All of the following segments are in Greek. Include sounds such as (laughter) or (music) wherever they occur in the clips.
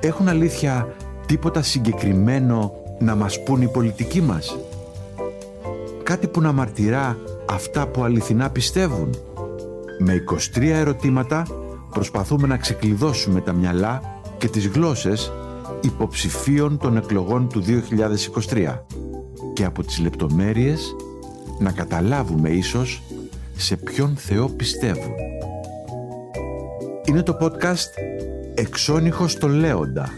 Έχουν αλήθεια τίποτα συγκεκριμένο να μας πούν οι πολιτικοί μας; Κάτι που να μαρτυρά αυτά που αληθινά πιστεύουν; Με 23 ερωτήματα προσπαθούμε να ξεκλειδώσουμε τα μυαλά και τις γλώσσες υποψηφίων των εκλογών του 2023 και από τις λεπτομέρειες να καταλάβουμε ίσως σε ποιον Θεό πιστεύουν. Είναι το podcast «Εξώνυχος το Λέοντα»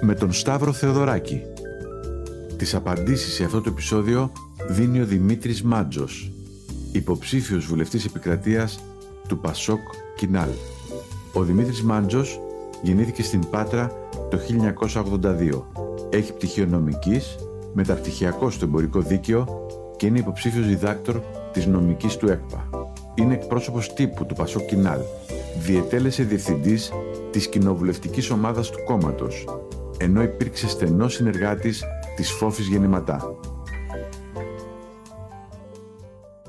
με τον Σταύρο Θεοδωράκη. Τις απαντήσεις σε αυτό το επεισόδιο δίνει ο Δημήτρης Μάντζος, υποψήφιος βουλευτής επικρατείας του Πασόκ Κινάλ. Ο Δημήτρης Μάντζος γεννήθηκε στην Πάτρα το 1982. Έχει πτυχίο νομικής, μεταπτυχιακό στο εμπορικό δίκαιο και είναι υποψήφιος διδάκτορ της νομικής του ΕΚΠΑ. Είναι εκπρόσωπος τύπου του Πασόκ Κινάλ. Διετέλεσε διευθυντής της κοινοβουλευτικής ομάδας του κόμματος, ενώ υπήρξε στενός συνεργάτης της Φόφης Γεννηματά.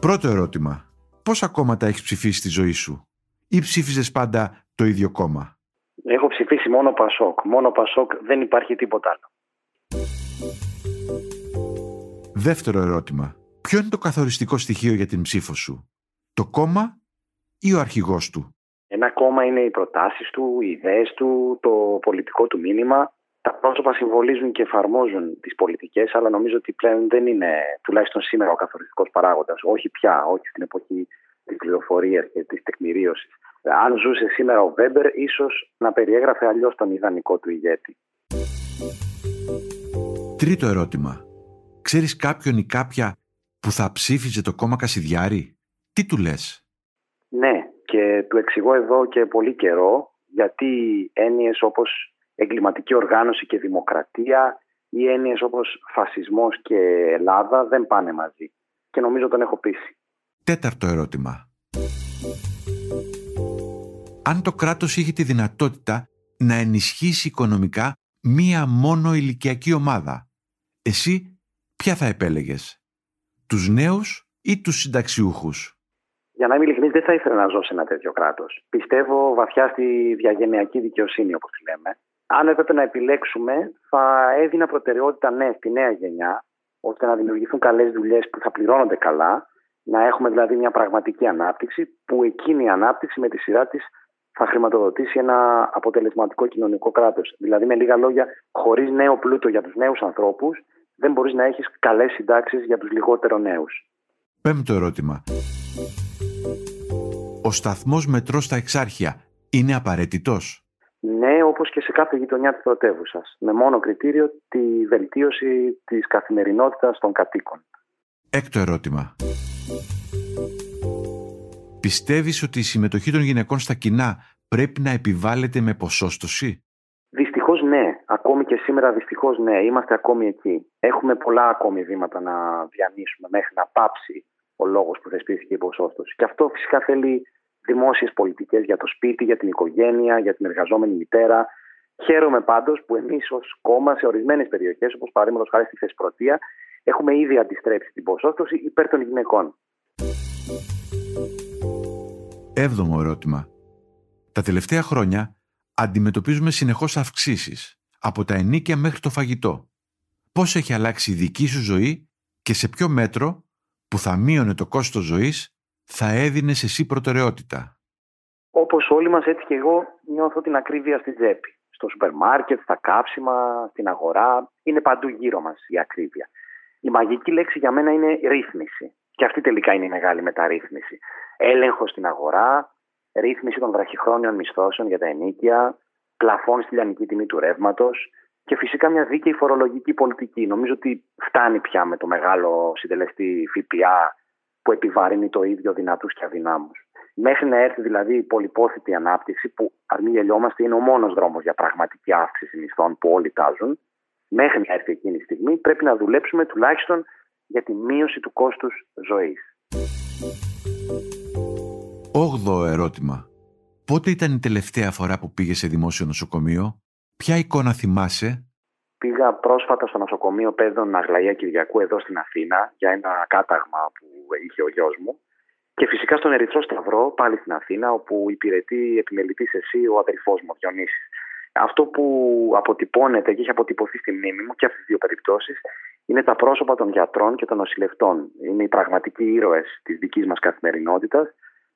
Πρώτο ερώτημα. Πόσα κόμματα έχεις ψηφίσει στη ζωή σου; Ή ψήφιζες πάντα το ίδιο κόμμα; Έχω ψηφίσει μόνο Πασόκ. Μόνο Πασόκ δεν υπάρχει τίποτα άλλο. Δεύτερο ερώτημα. Ποιο είναι το καθοριστικό στοιχείο για την ψήφο σου; Το κόμμα ή ο αρχηγός του; Ένα κόμμα είναι οι προτάσεις του, οι ιδέες του, το πολιτικό του μήνυμα. Τα πρόσωπα συμβολίζουν και εφαρμόζουν τις πολιτικές, αλλά νομίζω ότι πλέον δεν είναι, τουλάχιστον σήμερα, ο καθοριστικός παράγοντας. Όχι πια, όχι στην εποχή της πληροφορίας και της τεκμηρίωσης. Αν ζούσε σήμερα ο Βέμπερ, ίσως να περιέγραφε αλλιώς τον ιδανικό του ηγέτη. Τρίτο ερώτημα. Ξέρεις κάποιον ή κάποια που θα ψήφιζε το κόμμα Κασιδιάρη; Τι του λες; Ναι, και του εξηγώ εδώ και πολύ καιρό γιατί έννοιες όπως εγκληματική οργάνωση και δημοκρατία ή έννοιες όπως φασισμός και Ελλάδα δεν πάνε μαζί. Και νομίζω τον έχω πείσει. Τέταρτο ερώτημα. Αν το κράτος είχε τη δυνατότητα να ενισχύσει οικονομικά μία μόνο ηλικιακή ομάδα, εσύ ποια θα επέλεγες, τους νέους ή τους συνταξιούχους; Για να είμαι ειλικρινής, δεν θα ήθελα να ζω σε ένα τέτοιο κράτος. Πιστεύω βαθιά στη διαγενειακή δικαιοσύνη, όπως τη λέμε. Αν έπρεπε να επιλέξουμε, θα έδινα προτεραιότητα ναι στη νέα γενιά, ώστε να δημιουργηθούν καλές δουλειές που θα πληρώνονται καλά, να έχουμε δηλαδή μια πραγματική ανάπτυξη, που εκείνη η ανάπτυξη με τη σειρά της θα χρηματοδοτήσει ένα αποτελεσματικό κοινωνικό κράτος. Δηλαδή, με λίγα λόγια, χωρίς νέο πλούτο για τους νέους ανθρώπους, δεν μπορείς να έχεις καλές συντάξεις για τους λιγότερο νέους. Πέμπτο ερώτημα. Ο σταθμός μετρός στα εξάρχεια είναι απαραίτητος; Ναι, όπως και σε κάθε γειτονιά της πρωτεύουσας. Με μόνο κριτήριο τη βελτίωση της καθημερινότητας των κατοίκων. Έκτο ερώτημα. Πιστεύεις ότι η συμμετοχή των γυναικών στα κοινά πρέπει να επιβάλλεται με ποσόστοση; Δυστυχώς ναι. Ακόμη και σήμερα δυστυχώς ναι. Είμαστε ακόμη εκεί. Έχουμε πολλά ακόμη βήματα να διανύσουμε μέχρι να πάψει ο λόγος που θεσπίστηκε η ποσόστοση. Και αυτό φυσικά θέλει δημόσιες πολιτικές για το σπίτι, για την οικογένεια, για την εργαζόμενη μητέρα. Χαίρομαι πάντως που εμείς ως κόμμα σε ορισμένες περιοχές, όπως παραδείγματος χάρη στη Θεσπρωτεία, έχουμε ήδη αντιστρέψει την ποσόστοση υπέρ των γυναικών. Έβδομο ερώτημα. Τα τελευταία χρόνια αντιμετωπίζουμε συνεχώς αυξήσεις από τα ενίκια μέχρι το φαγητό. Πώς έχει αλλάξει η δική σου ζωή και σε ποιο μέτρο που θα μείωνε το κόστος ζωής θα έδινε εσύ προτεραιότητα. Όπως όλοι μας έτσι και εγώ νιώθω την ακρίβεια στην τσέπη. στο σούπερ μάρκετ, στα κάψιμα, στην αγορά. Είναι παντού γύρω μας η ακρίβεια. Η μαγική λέξη για μένα είναι ρύθμιση. Και αυτή τελικά είναι η μεγάλη μεταρρύθμιση. Έλεγχο στην αγορά, ρύθμιση των βραχυχρόνιων μισθώσεων για τα ενίκια, πλαφών στη λιανική τιμή του ρεύματος και φυσικά μια δίκαιη φορολογική πολιτική. Νομίζω ότι φτάνει πια με το μεγάλο συντελεστή ΦΠΑ που επιβαρύνει το ίδιο δυνατούς και αδυνάμους. Μέχρι να έρθει δηλαδή η πολυπόθητη ανάπτυξη, που αν μην γελιόμαστε είναι ο μόνος δρόμος για πραγματική αύξηση μισθών που όλοι τάζουν, μέχρι να έρθει εκείνη η στιγμή πρέπει να δουλέψουμε τουλάχιστον για τη μείωση του κόστους ζωής. Όγδοο ερώτημα. Πότε ήταν η τελευταία φορά που πήγε σε δημόσιο νοσοκομείο, ποια εικόνα θυμάσαι; Πήγα πρόσφατα στο νοσοκομείο Πέδων Αγλαία Κυριακού εδώ στην Αθήνα για ένα κάταγμα που είχε ο γιος μου και φυσικά στον Ερυθρό Σταυρό πάλι στην Αθήνα όπου υπηρετεί επιμελητής εσύ ο αδελφός μου Διονύσης. Αυτό που αποτυπώνεται και έχει αποτυπωθεί στη μνήμη μου και αυτέ τις δύο περιπτώσεις είναι τα πρόσωπα των γιατρών και των νοσηλευτών. Είναι οι πραγματικοί ήρωες της δικής μας καθημερινότητας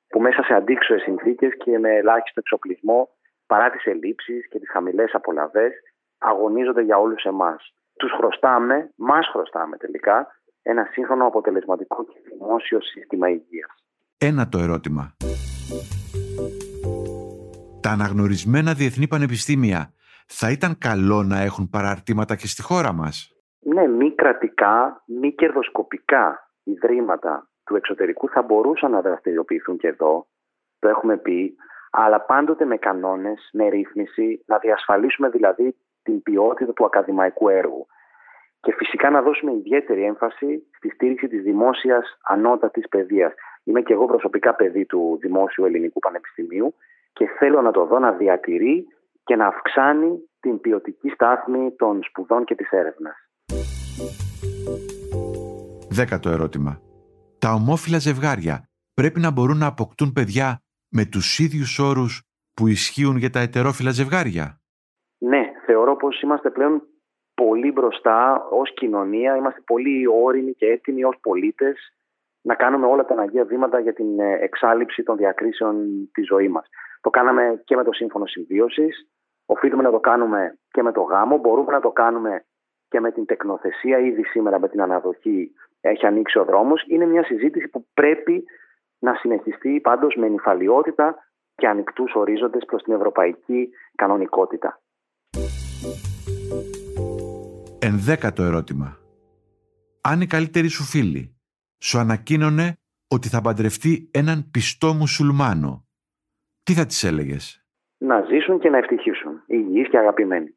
που μέσα σε αντίξωες συνθήκες και με ελάχιστο εξοπλισμό παρά τις ελλείψεις και τις χαμηλές απολαυές αγωνίζονται για όλους εμάς. Τους χρωστάμε, μας χρωστάμε τελικά, ένα σύγχρονο αποτελεσματικό και δημόσιο σύστημα υγείας. Ένα το ερώτημα τα αναγνωρισμένα διεθνή πανεπιστήμια θα ήταν καλό να έχουν παραρτήματα και στη χώρα μας; Ναι, μη κρατικά, μη κερδοσκοπικά ιδρύματα του εξωτερικού θα μπορούσαν να δραστηριοποιηθούν και εδώ, το έχουμε πει, αλλά πάντοτε με κανόνες, με ρύθμιση, να διασφαλίσουμε δηλαδή την ποιότητα του ακαδημαϊκού έργου. Και φυσικά να δώσουμε ιδιαίτερη έμφαση στη στήριξη της δημόσιας ανώτατης παιδείας. Είμαι και εγώ προσωπικά παιδί του Δημόσιου Ελληνικού Πανεπιστημίου και θέλω να το δω να διατηρεί και να αυξάνει την ποιοτική στάθμη των σπουδών και της έρευνας. Δέκατο ερώτημα. Τα ομόφυλα ζευγάρια πρέπει να μπορούν να αποκτούν παιδιά με τους ίδιους όρους που ισχύουν για τα ετερόφυλα ζευγάρια; Ναι, θεωρώ πως είμαστε πλέον πολύ μπροστά ως κοινωνία, είμαστε πολύ όριμοι και έτοιμοι ως πολίτες να κάνουμε όλα τα αναγκαία βήματα για την ε, εξάλληψη των διακρίσεων της ζωής μας. Το κάναμε και με το σύμφωνο συμβίωσης. Οφείλουμε να το κάνουμε και με το γάμο. Μπορούμε να το κάνουμε και με την τεκνοθεσία. Ήδη σήμερα με την αναδοχή έχει ανοίξει ο δρόμος. Είναι μια συζήτηση που πρέπει να συνεχιστεί πάντως με νυφαλιότητα και ανοιχτούς ορίζοντες προς την ευρωπαϊκή κανονικότητα. Ενδέκατο ερώτημα. Αν η καλύτερη σου φίλη σου ανακοίνωνε ότι θα παντρευτεί έναν πιστό μουσουλμάνο τι θα τις έλεγες; Να ζήσουν και να ευτυχήσουν, υγιείς και αγαπημένοι.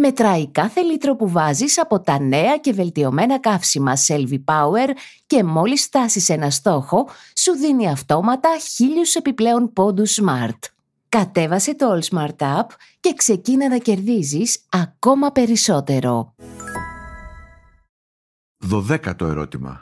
μετράει κάθε λίτρο που βάζεις από τα νέα και βελτιωμένα καύσιμα Selvi Power και μόλις φτάσεις ένα στόχο, σου δίνει αυτόματα χίλιους επιπλέον πόντους Smart. Κατέβασε το All Smart App και ξεκίνα να κερδίζεις ακόμα περισσότερο. Δωδέκατο ερώτημα.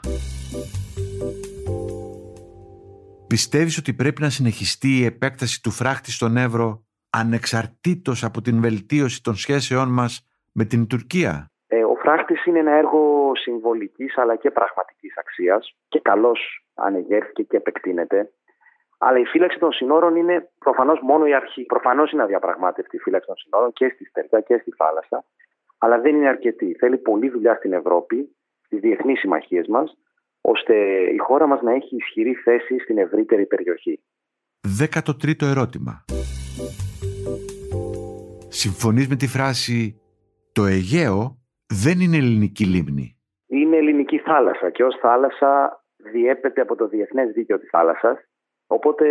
Πιστεύεις ότι πρέπει να συνεχιστεί η επέκταση του φράχτη στον Εύρο ανεξαρτήτως από την βελτίωση των σχέσεών μας με την Τουρκία. Ε, ο φράχτης είναι ένα έργο συμβολικής αλλά και πραγματικής αξίας και καλώς ανεγέρθηκε και επεκτείνεται. Αλλά η φύλαξη των συνόρων είναι προφανώς μόνο η αρχή. Προφανώς είναι αδιαπραγμάτευτη η φύλαξη των συνόρων και στη Στεριά και στη θάλασσα. Αλλά δεν είναι αρκετή. Θέλει πολλή δουλειά στην Ευρώπη, στις διεθνείς συμμαχίες μας, ώστε η χώρα μας να έχει ισχυρή θέση στην ευρύτερη περιοχή. 13ο ερώτημα. Συμφωνείς με τη φράση «Το Αιγαίο δεν είναι ελληνική λίμνη». Είναι ελληνική θάλασσα και ως θάλασσα διέπεται από το διεθνές δίκαιο της θάλασσας. Οπότε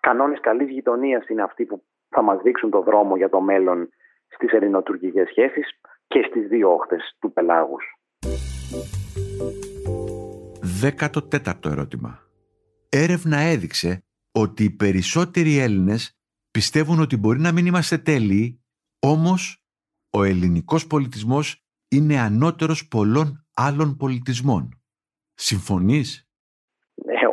κανόνες καλής γειτονίας είναι αυτοί που θα μας δείξουν το δρόμο για το μέλλον στις ελληνοτουρκικές σχέσεις και στις δύο όχθες του πελάγους. 14ο ερώτημα. Έρευνα έδειξε ότι οι περισσότεροι Έλληνες πιστεύουν ότι μπορεί να μην είμαστε τέλειοι, όμως ο ελληνικός πολιτισμός είναι ανώτερος πολλών άλλων πολιτισμών. Συμφωνείς;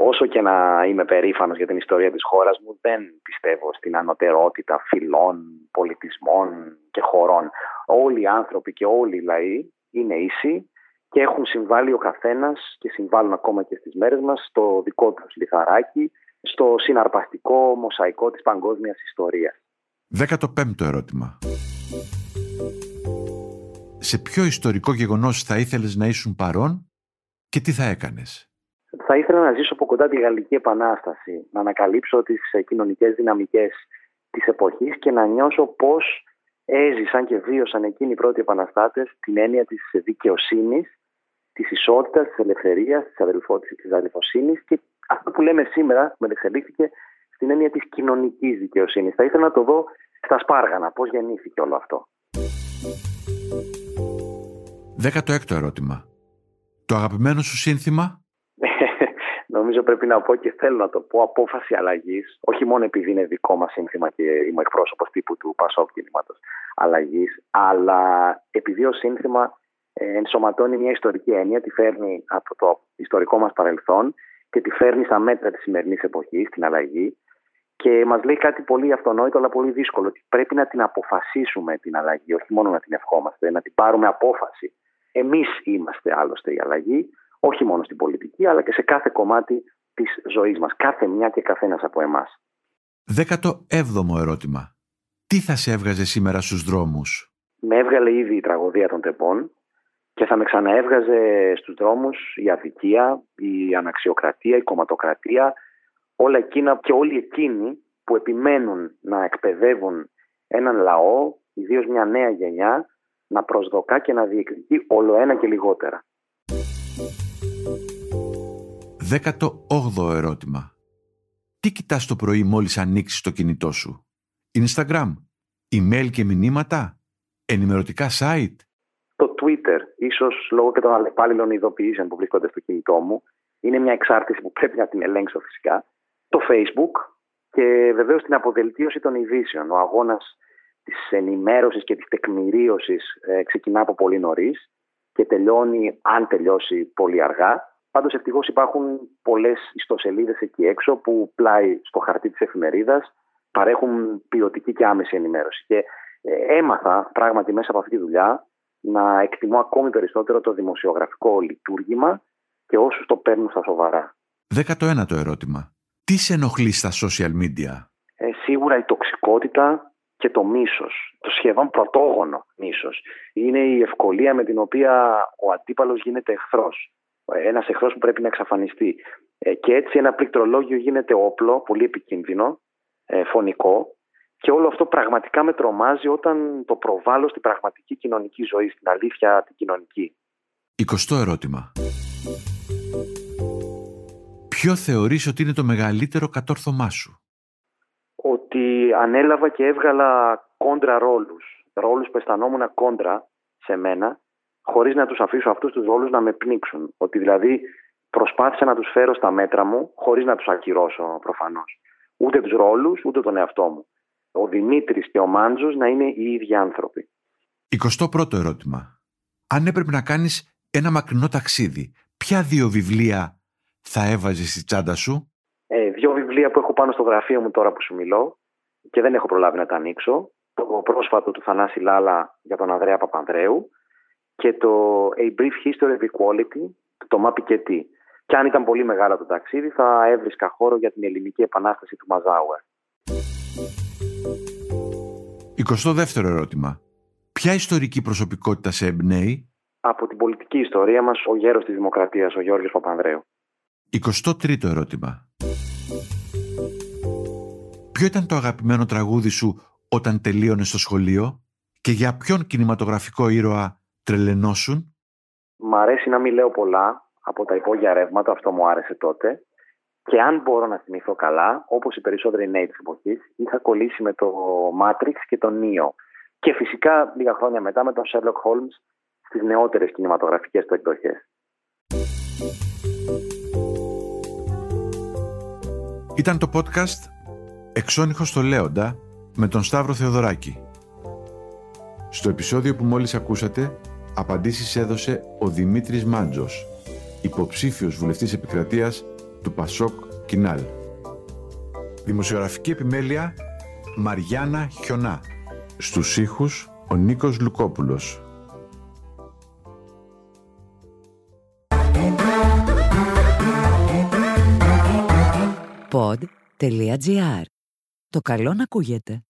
όσο και να είμαι περήφανος για την ιστορία της χώρας μου, δεν πιστεύω στην ανωτερότητα φυλών, πολιτισμών και χωρών. Όλοι οι άνθρωποι και όλοι οι λαοί είναι ίσοι και έχουν συμβάλει ο καθένας και συμβάλλουν ακόμα και στις μέρες μας στο δικό τους λιθαράκι, στο συναρπαστικό μοσαϊκό της παγκόσμιας ιστορίας. 15ο ερώτημα. Σε ποιο ιστορικό γεγονός θα ήθελες να ήσουν παρόν και τι θα έκανες; Θα ήθελα να ζήσω από κοντά τη Γαλλική Επανάσταση, να ανακαλύψω τις ε, κοινωνικές δυναμικές της εποχής και να νιώσω πώς έζησαν και βίωσαν εκείνοι οι πρώτοι επαναστάτες την έννοια της δικαιοσύνης, της ισότητας, της ελευθερίας, της, της αδελφοσύνης και αυτό που λέμε σήμερα μετεξελίχθηκε στην έννοια της κοινωνικής δικαιοσύνης. Θα ήθελα να το δω στα Σπάργανα, πώς γεννήθηκε όλο αυτό; 16ο ερώτημα. Το αγαπημένο σου σύνθημα; (laughs) Νομίζω πρέπει να πω και θέλω να το πω απόφαση αλλαγής, όχι μόνο επειδή είναι δικό μας σύνθημα και είμαι εκπρόσωπος τύπου του Πασόκ κινήματος αλλαγής, αλλά επειδή ο σύνθημα ε, ενσωματώνει μια ιστορική έννοια, τη φέρνει από το ιστορικό μας παρελθόν και τη φέρνει στα μέτρα της σημερινής εποχής, την αλλαγή. Και μας λέει κάτι πολύ αυτονόητο, αλλά πολύ δύσκολο, ότι πρέπει να την αποφασίσουμε την αλλαγή, όχι μόνο να την ευχόμαστε, να την πάρουμε απόφαση. Εμείς είμαστε άλλωστε η αλλαγή, όχι μόνο στην πολιτική, αλλά και σε κάθε κομμάτι της ζωής μας. Κάθε μια και καθένας από εμάς. 17ο ερώτημα. Τι θα σε έβγαζε σήμερα στους δρόμους, Με έβγαλε ήδη η τραγωδία των τεπών και θα με ξαναέβγαζε στους δρόμους η αδικία, η αναξιοκρατία, η κομματοκρατία, όλα εκείνα και όλοι εκείνοι που επιμένουν να εκπαιδεύουν έναν λαό, ιδίως μια νέα γενιά, να προσδοκά και να διεκδικεί όλο ένα και λιγότερα. 18ο ερώτημα. Τι κοιτάς το πρωί μόλις ανοίξεις το κινητό σου; Instagram, email και μηνύματα, ενημερωτικά site; Το Twitter, ίσως λόγω και των αλλεπάλληλων ειδοποιήσεων που βρίσκονται στο κινητό μου, είναι μια εξάρτηση που πρέπει να την ελέγξω φυσικά. Το Facebook και βεβαίως την αποδελτίωση των ειδήσεων. Ο αγώνας της ενημέρωσης και της τεκμηρίωσης ε, ξεκινά από πολύ νωρίς και τελειώνει, αν τελειώσει, πολύ αργά. Πάντως ευτυχώς υπάρχουν πολλές ιστοσελίδες εκεί έξω που πλάι στο χαρτί της εφημερίδας παρέχουν ποιοτική και άμεση ενημέρωση. Και ε, έμαθα πράγματι μέσα από αυτή τη δουλειά να εκτιμώ ακόμη περισσότερο το δημοσιογραφικό λειτουργήμα και όσους το παίρνουν στα σοβαρά. 19ο ερώτημα. Τι σε ενοχλεί στα social media? Ε, σίγουρα η τοξικότητα και το μίσος, το σχεδόν πρωτόγονο μίσος. Είναι η ευκολία με την οποία ο αντίπαλος γίνεται εχθρός. Ένας εχθρός που πρέπει να εξαφανιστεί. Ε, και έτσι ένα πληκτρολόγιο γίνεται όπλο, πολύ επικίνδυνο, ε, φωνικό και όλο αυτό πραγματικά με τρομάζει όταν το προβάλλω στην πραγματική κοινωνική ζωή, στην αλήθεια την κοινωνική. 20 ερώτημα. Ποιο θεωρείς ότι είναι το μεγαλύτερο κατόρθωμά σου; Ότι ανέλαβα και έβγαλα κόντρα ρόλους. Ρόλους που αισθανόμουν κόντρα σε μένα, χωρίς να τους αφήσω αυτούς τους ρόλους να με πνίξουν. Ότι δηλαδή προσπάθησα να τους φέρω στα μέτρα μου, χωρίς να τους ακυρώσω προφανώς. Ούτε τους ρόλους, ούτε τον εαυτό μου. Ο Δημήτρης και ο Μάντζος να είναι οι ίδιοι άνθρωποι. 21ο ερώτημα. Αν έπρεπε να κάνεις ένα μακρινό ταξίδι, ποια δύο βιβλία θα έβαζες στη τσάντα σου; Ε, δύο βιβλία που έχω πάνω στο γραφείο μου τώρα που σου μιλώ και δεν έχω προλάβει να τα ανοίξω. Το πρόσφατο του Θανάση Λάλα για τον Ανδρέα Παπανδρέου και το A Brief History of Equality του Τωμά Πικετή. Και αν ήταν πολύ μεγάλο το ταξίδι θα έβρισκα χώρο για την ελληνική επανάσταση του Μαζάουερ. 22ο ερώτημα. Ποια ιστορική προσωπικότητα σε εμπνέει; Από την πολιτική ιστορία μας ο γέρος της Δημοκρατίας, ο Γιώργος Παπανδρέου. 23ο ερώτημα. Ποιο ήταν το αγαπημένο τραγούδι σου όταν τελείωνες στο σχολείο και για ποιον κινηματογραφικό ήρωα τρελενώσουν; Μ' αρέσει να μην λέω πολλά από τα υπόγεια ρεύματα, αυτό μου άρεσε τότε. Και αν μπορώ να θυμηθώ καλά, όπως οι περισσότεροι νέοι της εποχής, είχα κολλήσει με το Matrix και το Neo. Και φυσικά λίγα χρόνια μετά με τον Sherlock Holmes στις νεότερες κινηματογραφικές του εκδοχές. Ήταν το podcast «Εξώνυχος στο Λέοντα» με τον Σταύρο Θεοδωράκη. Στο επεισόδιο που μόλις ακούσατε, απαντήσεις έδωσε ο Δημήτρης Μάντζος, υποψήφιος βουλευτής επικρατείας του Πασόκ Κινάλ. Δημοσιογραφική επιμέλεια Μαριάννα Χιονά. Στους ήχους ο Νίκος Λουκόπουλος. Pod.gr. Το καλό να ακούγεται.